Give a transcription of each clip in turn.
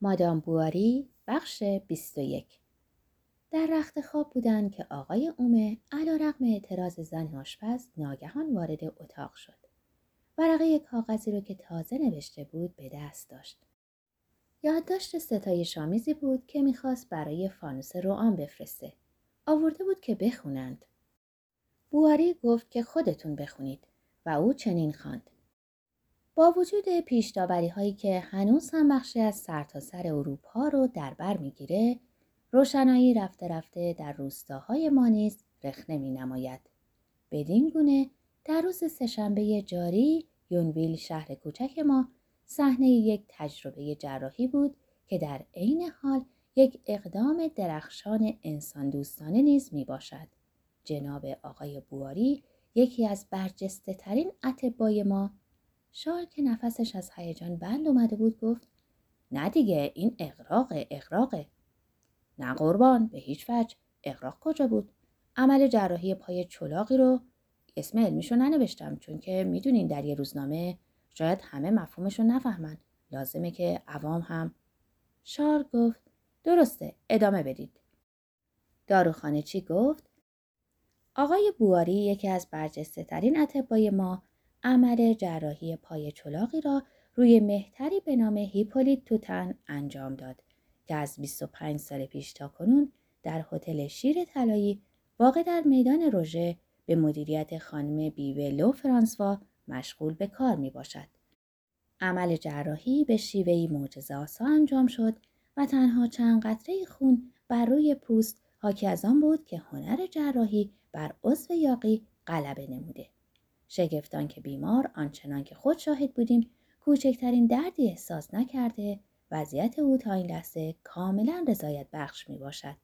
مادام بواری بخش 21 در رخت خواب بودند که آقای اومه علا رقم اعتراض زن آشپز ناگهان وارد اتاق شد. ورقه کاغذی رو که تازه نوشته بود به دست داشت. یادداشت ستای شامیزی بود که می‌خواست برای فانوس روان بفرسته. آورده بود که بخونند. بواری گفت که خودتون بخونید و او چنین خواند. با وجود پیشداوری هایی که هنوز هم بخشی از سرتاسر سر اروپا رو در بر می‌گیره روشنایی رفته رفته در روستاهای ما نیز رخنه می نماید. بدین گونه در روز سهشنبه جاری یونویل شهر کوچک ما صحنه یک تجربه جراحی بود که در عین حال یک اقدام درخشان انسان دوستانه نیز می باشد. جناب آقای بواری یکی از برجسته ترین ما شال که نفسش از هیجان بند اومده بود گفت نه دیگه این اقراق اقراقه نه قربان به هیچ وجه اقراق کجا بود؟ عمل جراحی پای چلاقی رو اسم علمیشو ننوشتم چون که می‌دونین در یه روزنامه شاید همه مفهومش رو نفهمن. لازمه که عوام هم. شار گفت درسته ادامه بدید. داروخانه چی گفت؟ آقای بواری یکی از برجسته ترین اطبای ما عمل جراحی پای چلاقی را روی مهتری به نام هیپولیت توتن انجام داد که از 25 سال پیش تا کنون در هتل شیر طلایی واقع در میدان روژه به مدیریت خانم بیولو فرانسوا مشغول به کار می باشد. عمل جراحی به شیوهی معجزه‌آسا انجام شد و تنها چند قطره خون بر روی پوست حاکی از آن بود که هنر جراحی بر عضو یاقی غلبه نموده. شگفتان که بیمار آنچنان که خود شاهد بودیم کوچکترین دردی احساس نکرده وضعیت او تا این لحظه کاملا رضایت بخش می باشد.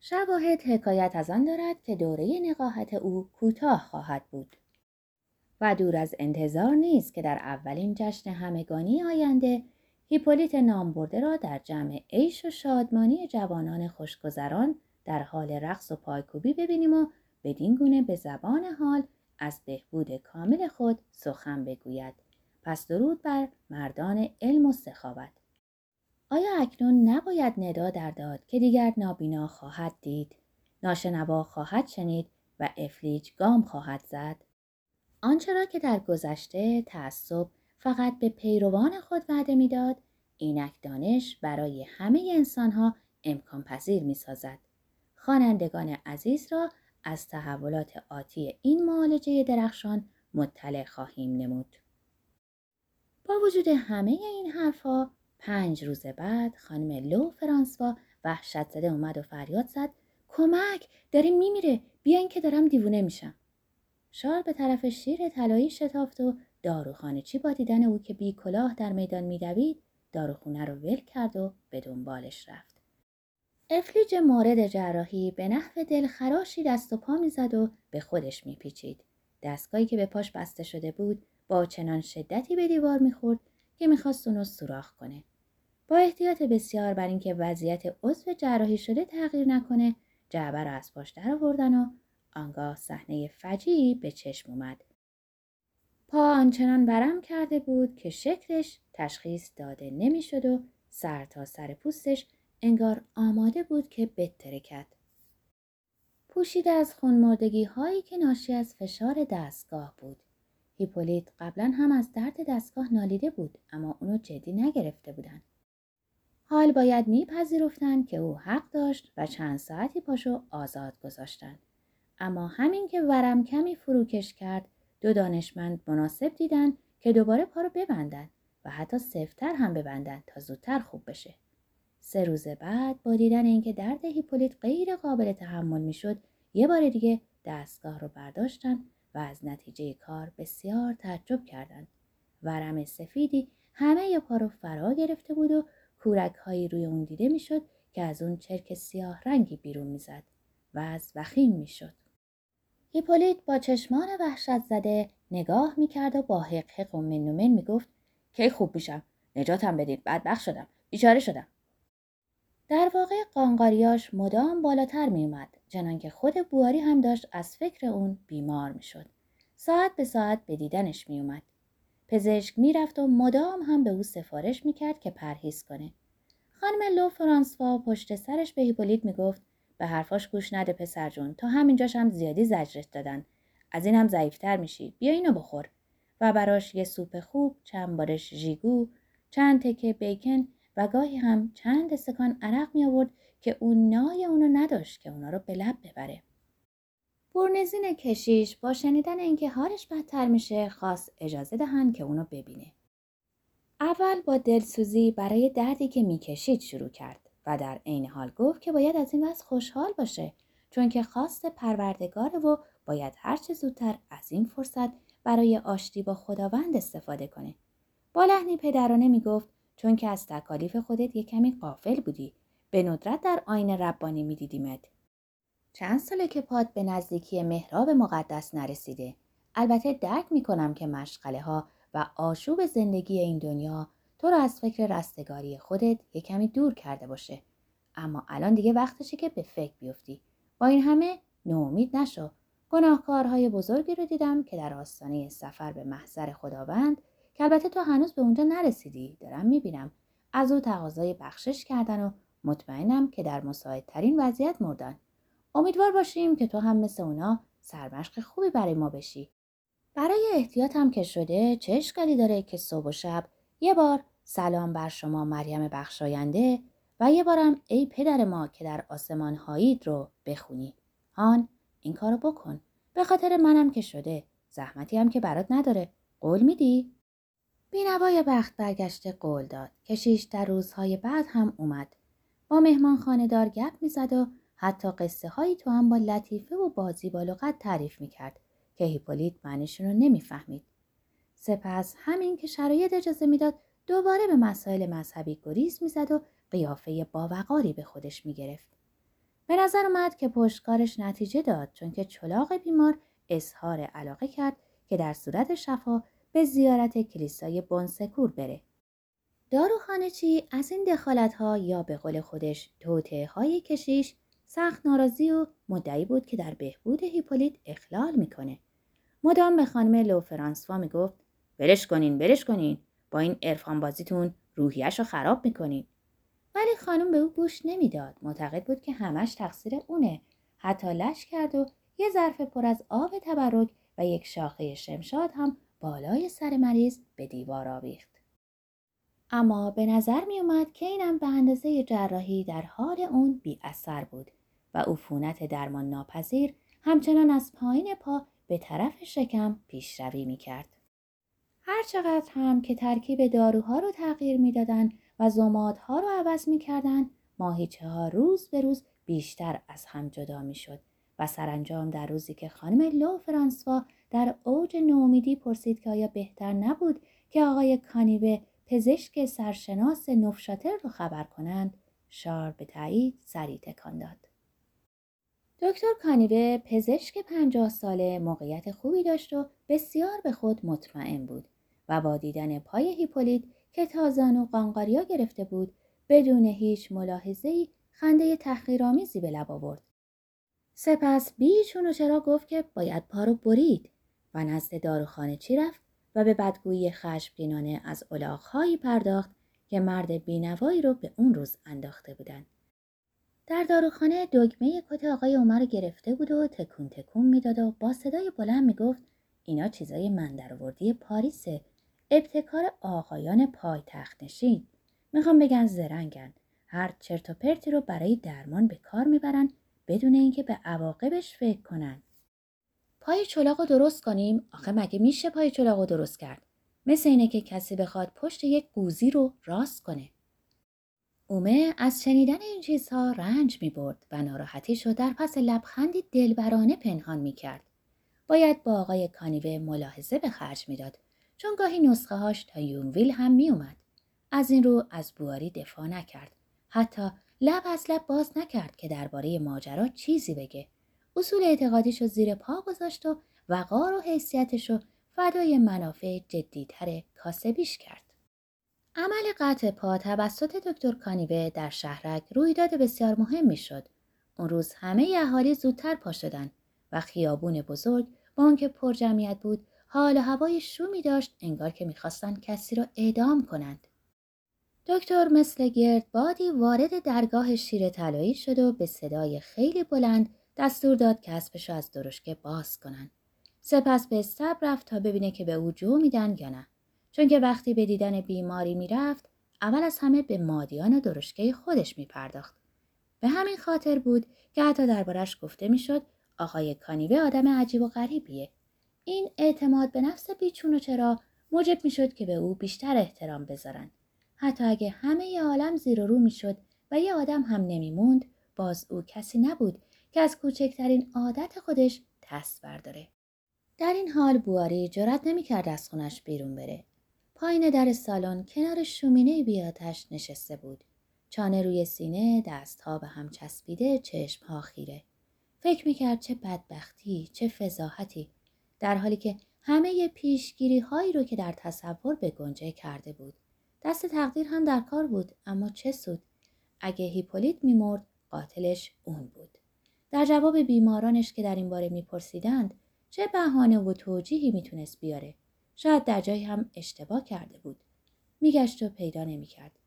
شواهد حکایت از آن دارد که دوره نقاهت او کوتاه خواهد بود. و دور از انتظار نیست که در اولین جشن همگانی آینده هیپولیت نامبرده را در جمع عیش و شادمانی جوانان خوشگذران در حال رقص و پایکوبی ببینیم و بدین گونه به زبان حال از بهبود کامل خود سخن بگوید. پس درود بر مردان علم و سخاوت. آیا اکنون نباید ندا در داد که دیگر نابینا خواهد دید؟ ناشنوا خواهد شنید و افلیج گام خواهد زد. آنچه را که در گذشته تعصب فقط به پیروان خود وعده می‌داد اینک دانش برای همه انسانها امکان پذیر می سازد. خوانندگان عزیز را از تحولات آتی این معالجه درخشان مطلع خواهیم نمود. با وجود همه این حرفها پنج روز بعد خانم لو فرانسوا وحشت زده اومد و فریاد زد کمک! داره میمیره! بیاین که دارم دیوونه میشم. شار به طرف شیر طلایی شتافت و داروخانه چی با دیدن او که بی کلاه در میدان میدوید داروخونه رو ول کرد و به دنبالش رفت. افلیج مورد جراحی به نحو دلخراشی دست و پا می‌زد و به خودش میپیچید. دستگاهی که به پاش بسته شده بود با چنان شدتی به دیوار می‌خورد که می‌خواست اونو سوراخ کنه. با احتیاط بسیار بر اینکه وضعیت عضو جراحی شده تغییر نکنه جعبه را از پاش در آوردن و آنگاه صحنه فجیعی به چشم اومد. پا آنچنان برم کرده بود که شکلش تشخیص داده نمی‌شد و سر تا سر پوستش انگار آماده بود که بترکد. پوشیده از خونمردگی هایی که ناشی از فشار دستگاه بود. هیپولیت قبلا هم از درد دستگاه نالیده بود اما اونو جدی نگرفته بودن. حال باید میپذیرفتند که او حق داشت و چند ساعتی پاشو آزاد گذاشتند. اما همین که ورم کمی فروکش کرد دو دانشمند مناسب دیدن که دوباره پا رو ببندن و حتی سفتر هم ببندن تا زودتر خوب بشه. سه روز بعد با دیدن اینکه درد هیپولیت غیر قابل تحمل می‌شد یه بار دیگه دستگاه رو برداشتن و از نتیجه کار بسیار تعجب کردند. ورم سفیدی همه پا رو فرا گرفته بود و کورک هایی روی اون دیده می‌شد که از اون چرک سیاه رنگی بیرون می‌زد و از وخیم می‌شد. هیپولیت با چشمان وحشت زده نگاه می‌کرد و با حق و منومن می‌گفت کی خوب میشم نجاتم بدید بدبخ شدم بیچاره شدم در واقع قانقاریاش مدام بالاتر می اومد چنان که خود بواری هم داشت از فکر اون بیمار می شد. ساعت به ساعت به دیدنش می اومد. پزشک می‌رفت و مدام هم به او سفارش می‌کرد که پرهیز کنه. خانم لو فرانسوا پشت سرش به هیپولیت می‌گفت به حرفاش گوش نده پسر جون تا همینجاش هم زیادی زجرت دادن از این هم ضعیفتر میشی بیا اینو بخور و براش یه سوپ خوب چند بارش ژیگو چند تکه بیکن و گاهی هم چند استکان عرق می آورد که اون نای اونو نداشت که اونا رو به لب ببره. برنزین کشیش با شنیدن اینکه حالش بدتر میشه خواست اجازه دهن که اونو ببینه. اول با دلسوزی برای دردی که می‌کشید شروع کرد و در عین حال گفت که باید از این وضع خوشحال باشه چون که خواست پروردگاره و باید هرچه زودتر از این فرصت برای آشتی با خداوند استفاده کنه. با لحنی پدرانه می‌گفت چون که از تکالیف خودت یه کمی قافل بودی. به ندرت در آین ربانی میدیدیمت. چند ساله که پاد به نزدیکی محراب مقدس نرسیده. البته درک می‌کنم که مشغله ها و آشوب زندگی این دنیا تو رو از فکر رستگاری خودت یه کمی دور کرده باشه. اما الان دیگه وقتشه که به فکر بیفتی. با این همه نومید نشو. گناهکارهای بزرگی رو دیدم که در آستانه سفر به محضر خداوند که البته تو هنوز به اونجا نرسیدی. دارم می‌بینم. از او تقاضای بخشش کردن و مطمئنم که در مساعدترین وضعیت مردن. امیدوار باشیم که تو هم مثل اونا سرمشق خوبی برای ما بشی. برای احتیاط هم که شده چه اشکالی داره که صبح و شب یه بار سلام بر شما مریم بخشاینده و یه بارم ای پدر ما که در آسمان هایید رو بخونی. هان این کارو بکن. به خاطر منم که شده زحمتی هم که برات نداره. قول میدی؟ بینوای بخت برگشته قول داد. کشیش در روزهای بعد هم اومد. با مهمان خاندار گپ می‌زد و حتی قصه هایی تو هم با لطیفه و بازی با لغت تعریف می‌کرد که هیپولیت معنیشون رو نمی‌فهمید. سپس همین که شرایط اجازه می‌داد دوباره به مسائل مذهبی گریز می‌زد و قیافه باوقاری به خودش می‌گرفت. به نظر اومد که پشتکارش نتیجه داد چون که چلاق بیمار اظهار علاقه کرد که در صورت شفا به زیارت کلیسای بونسکور بره. داروخانه چی از این دخالت ها یا به قول خودش توته های کشیش سخت ناراضی و مدعی بود که در بهبود هیپولیت اخلال می‌کنه. مدام به خانم لو فرانسوا می‌گفت برش کنین برش کنین با این ارفان بازیتون روحیش رو خراب می‌کنین. ولی خانم به او گوش نمی‌داد. معتقد بود که همش تقصیر اونه. حتی لش کرد و یه ظرف پر از آب تبرک و یک شاخه شمشاد هم بالای سر مریض به دیوار آویخت. اما به نظر می اومد که اینم به اندازه جراحی در حال اون بی اثر بود و عفونت درمان ناپذیر همچنان از پایین پا به طرف شکم پیشروی می کرد. هرچقدر هم که ترکیب داروها رو تغییر می‌دادند و زمادها رو عوض می‌کردند ماهیچه ها روز به روز بیشتر از هم جدا می شد و سرانجام در روزی که خانم لو فرانسوا در اوج نومیدی پرسید که آیا بهتر نبود که آقای کانیوه پزشک سرشناس نفشاتر رو خبر کنند؟ شار به تایید سری تکان داد. دکتر کانیوه پزشک پنجاه ساله موقعیت خوبی داشت و بسیار به خود مطمئن بود و با دیدن پای هیپولیت که تازان و قانقاریا گرفته بود بدون هیچ ملاحظه‌ای خنده تحقیرآمیزی به لب آورد. سپس بیچون و چرا گفت که باید پا رو برید و نزد داروخانه چی رفت و به بدگویی خشمگینانه از الاغهایی پرداخت که مرد بینوایی رو به اون روز انداخته بودند. در داروخانه دگمه کت آقای عمر گرفته بود و تکون تکون می‌داد و با صدای بلند می‌گفت اینا چیزای من درآوردی پاریسه. ابتکار آقایان پای تخت نشین. می‌خوام بگن زرنگن. هر چرت و پرتی رو برای درمان به کار می‌برن بدون اینکه به عواقبش فکر کنن پای چلاق درست کنیم آخه مگه میشه پای چلاق درست کرد مثل اینه که کسی بخواد پشت یک قوزی رو راست کنه اومه از شنیدن این چیزها رنج می برد و ناراحتیش رو در پس لبخندی دلبرانه پنهان می کرد. باید با آقای کانیوه ملاحظه به خرج می‌داد چون گاهی نسخه هاش تا یونویل هم می اومد. از این رو از بواری دفاع نکرد. حتی لب از لب باز نکرد که درباره ماجرا چیزی بگه. اصول اعتقادیش رو زیر پا گذاشت و وقار و حیثیتش رو فدای منافع جدیتر کاسبیش کرد. عمل قطع پا توسط دکتر کانیوه در شهرک رویداد بسیار مهمی شد. اون روز همه اهالی زودتر پا شدن و خیابون بزرگ با آنکه پر جمعیت بود حال و هوای شومی داشت انگار که می‌خواستند کسی را اعدام کنند. دکتر مثل گرد بادی وارد درگاه شیر طلایی شد و به صدای خیلی بلند دستور داد که اسبش از درشکه باز کنن. سپس به استب رفت تا ببینه که به او جو میدن یا نه. چون که وقتی به دیدن بیماری می‌رفت اول از همه به مادیان و درشکه خودش می پرداخت. به همین خاطر بود که حتی دربارش گفته می‌شد آقای کانیوه آدم عجیب و غریبیه. این اعتماد به نفس بیچون و چرا موجب می‌شد که به او بیشتر احترام بذارن. حتی اگه همه عالم زیر و رو می‌شد و یه آدم هم نمیموند باز او کسی نبود که از کوچکترین عادت خودش دست برداره. در این حال بواری جرأت نمی‌کرد از خونش بیرون بره. پایین در سالن کنار شومینه بیاتش نشسته بود. چانه روی سینه، دستها به هم چسبیده، چشمها خیره. فکر می‌کرد چه بدبختی، چه فضاحتی. در حالی که همه پیشگیری هایی رو که در تصور به گنجه کرده بود. دست تقدیر هم در کار بود اما چه سود؟ اگه هیپولیت میمرد قاتلش اون بود. در جواب بیمارانش که در این باره میپرسیدند چه بهانه و توجیهی می‌تونست بیاره؟ شاید در جایی هم اشتباه کرده بود. میگشت و پیدا نمی‌کرد.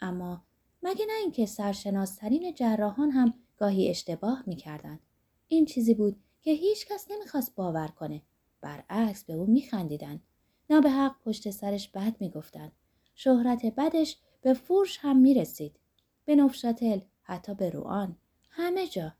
اما مگه نه اینکه سرشناسترین جراحان هم گاهی اشتباه می‌کردند؟ این چیزی بود که هیچ کس نمی‌خواست باور کنه. برعکس به او میخندیدند. نه حق پشت سرش بد می‌گفتند. شهرت بدش به فورش هم می‌رسید به نفشاتل حتی به روان همه جا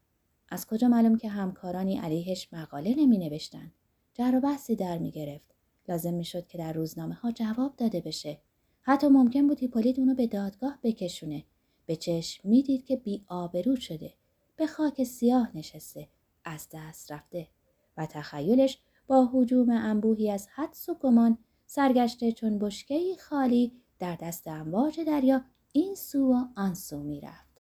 از کجا معلوم که همکارانی علیهش مقاله نمی نوشتن؟ جر و بحثی در می گرفت. لازم می شد که در روزنامه ها جواب داده بشه. حتی ممکن بود هیپولیت اونو به دادگاه بکشونه. به چشم می‌دید که بی آبرو شده. به خاک سیاه نشسته. از دست رفته. و تخیلش با حجوم انبوهی از حدس و گمان سرگشته چون بشکه خالی در دست امواج دریا این سو و آن سو می‌رفت.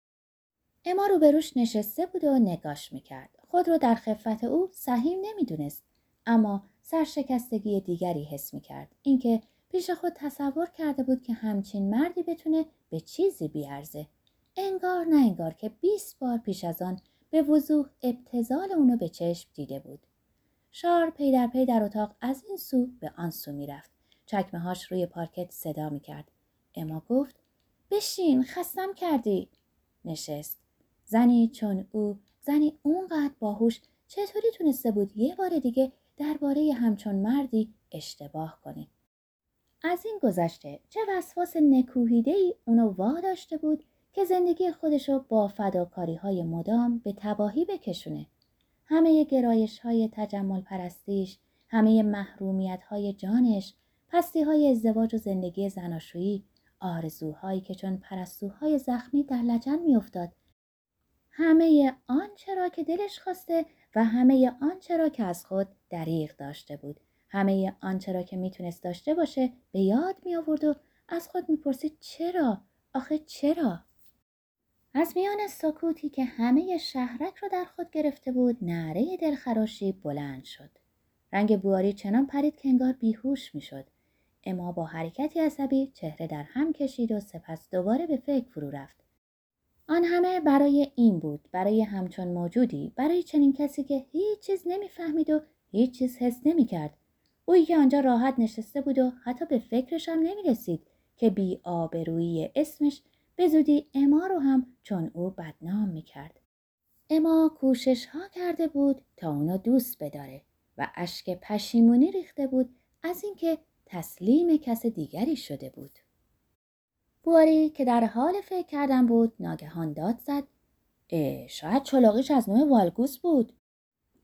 اما روبروش نشسته بود و نگاش می‌کرد. خود رو در خفت او سهیم نمی‌دونست. اما سرشکستگی دیگری حس می‌کرد. اینکه پیش خود تصور کرده بود که همچین مردی بتونه به چیزی بیارزه. انگار نه انگار که 20 بار پیش از آن به وضوح ابتزال اونو به چشم دیده بود. شار پی در پی در اتاق از این سو به آن سو می‌رفت. چکمه هاش روی پارکت صدا می‌کرد. اما گفت بشین خستم کردی. نشست. زنی چون او زنی اونقدر باهوش چطوری تونسته بود یه بار دیگه درباره همچون مردی اشتباه کنه از این گذشته چه وسواس نکوهیده ای اونو واداشته بود که زندگی خودشو با فداکاری های مدام به تباهی بکشونه همه گرایش های تجمل پرستیش همه محرومیت های جانش پستی های ازدواج و زندگی زناشویی آرزوهایی که چون پرستوهای زخمی در لجن میافتاد. همه آنچه را که دلش خواسته و همه آنچه را که از خود دریغ داشته بود. همه آنچه را که می‌تونست داشته باشه به یاد می آورد و از خود می‌پرسید چرا؟ آخه چرا؟ از میان سکوتی که همه شهرک را در خود گرفته بود نعره دلخراشی بلند شد. رنگ بواری چنان پرید که انگار بیهوش می‌شد. اما با حرکتی عصبی چهره در هم کشید و سپس دوباره به فکر فرو رفت آن همه برای این بود برای همچون موجودی برای چنین کسی که هیچ چیز نمی‌فهمید و هیچ چیز حس نمی‌کرد اویی که آنجا راحت نشسته بود و حتی به فکرش هم نمی رسید که بی آبرویی اسمش به زودی اما رو هم چون او بدنام می کرد. اما کوشش ها کرده بود تا اونو دوست بداره و اشک پشیمونی ریخته بود از اینکه تسلیم کس دیگری شده بود. بواری که در حال فکر کردن بود ناگهان داد زد اه شاید چلاقیش از نوع والگوس بود.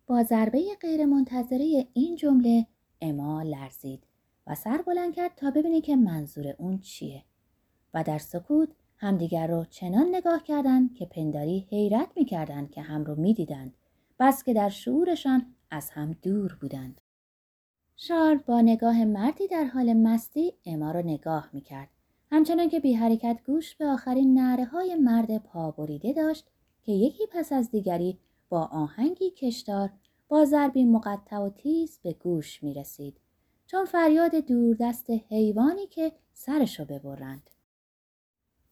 با ضربه غیرمنتظره این جمله اما لرزید و سر بلند کرد تا ببینه که منظور اون چیه. و در سکوت همدیگر رو چنان نگاه کردند که پنداری حیرت می‌کردند که هم رو می‌دیدند بس که در شعورشان از هم دور بودند. شار با نگاه مردی در حال مستی اما رو نگاه می‌کرد همچنان که بی حرکت گوش به آخرین نعره های مرد پابریده داشت که یکی پس از دیگری با آهنگی کشدار با ضربی مقطع و تیز به گوش می رسید. چون فریاد دوردست حیوانی که سرشو ببرند.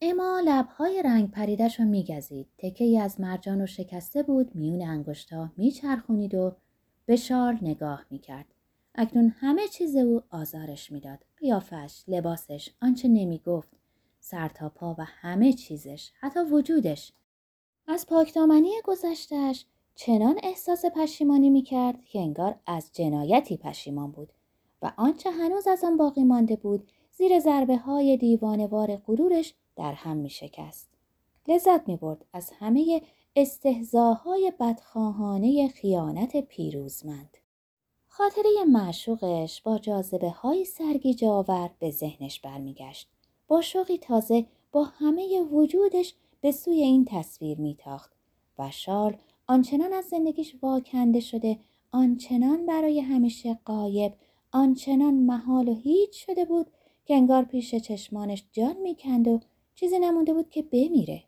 اما لبهای رنگ پریدش رو میگزید. تکه از مرجان و شکسته بود میون انگشتا میچرخونید و به شارل نگاه می‌کرد. اکنون همه چیز او آزارش می‌داد. قیافش، لباسش، آنچه نمی‌گفت. سر تا پا و همه چیزش حتی وجودش از پاکدامنی گذشتش چنان احساس پشیمانی می‌کرد که انگار از جنایتی پشیمان بود و آنچه هنوز از آن باقی مانده بود زیر ضربه های دیوانوار غرورش در هم می شکست. لذت می برد از همه استهزاهای بدخواهانه خیانت پیروزمند. خاطره معشوقش با جاذبه های سرگیجه آور به ذهنش برمیگشت. با شوقی تازه با همه وجودش به سوی این تصویر میتاخت و شال آنچنان از زندگیش واکنده شده آنچنان برای همیشه قایب آنچنان محال و هیچ شده بود که انگار پیش چشمانش جان می‌کند و چیزی نمونده بود که بمیره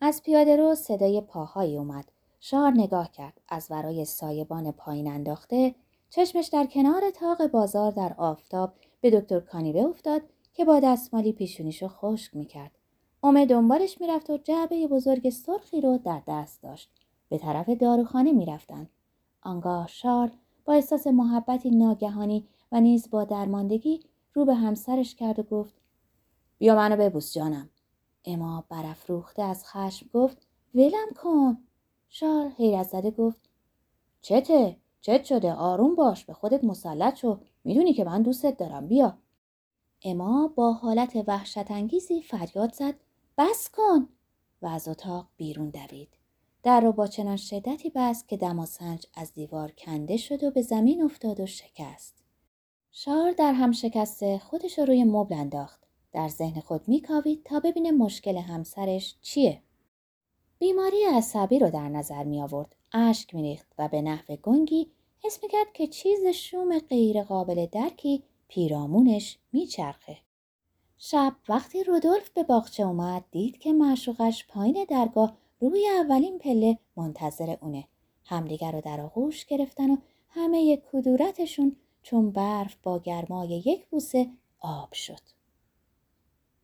از پیاده رو صدای پاهایی اومد شار نگاه کرد. از ورای سایبان پایین انداخته چشمش در کنار تاق بازار در آفتاب به دکتر کانیبه افتاد که با دستمالی پیشونیشو خشک می‌کرد. اومه دنبالش می‌رفت و جعبه بزرگ سرخی رو در دست داشت. به طرف داروخانه می‌رفتند آنگاه شارل با احساس محبتی ناگهانی و نیز با درماندگی رو به همسرش کرد و گفت بیا منو ببوس جانم. اما برافروخته از خشم گفت ولم کن. شار حیرت زده گفت چته چت شده آروم باش به خودت مسلط شو. می‌دونی که من دوستت دارم بیا. اما با حالت وحشت انگیزی فریاد زد بس کن. و از اتاق بیرون دوید. در رو با چنان شدتی بست که دماسنج از دیوار کنده شد و به زمین افتاد و شکست. شار در هم شکسته خودش رو روی مبل انداخت. در ذهن خود میکاوید تا ببینه مشکل همسرش چیه. بیماری عصبی رو در نظر می آورد اشک میریخت و به نحو گنگی حس می‌کرد که چیز شوم غیر قابل درکی پیرامونش میچرخه شب وقتی رودولف به باغچه اومد دید که معشوقش پایین درگاه روی اولین پله منتظر اونه. همدیگر رو در آغوش گرفتن و همه کدورتشون چون برف با گرمای یک بوسه آب شد.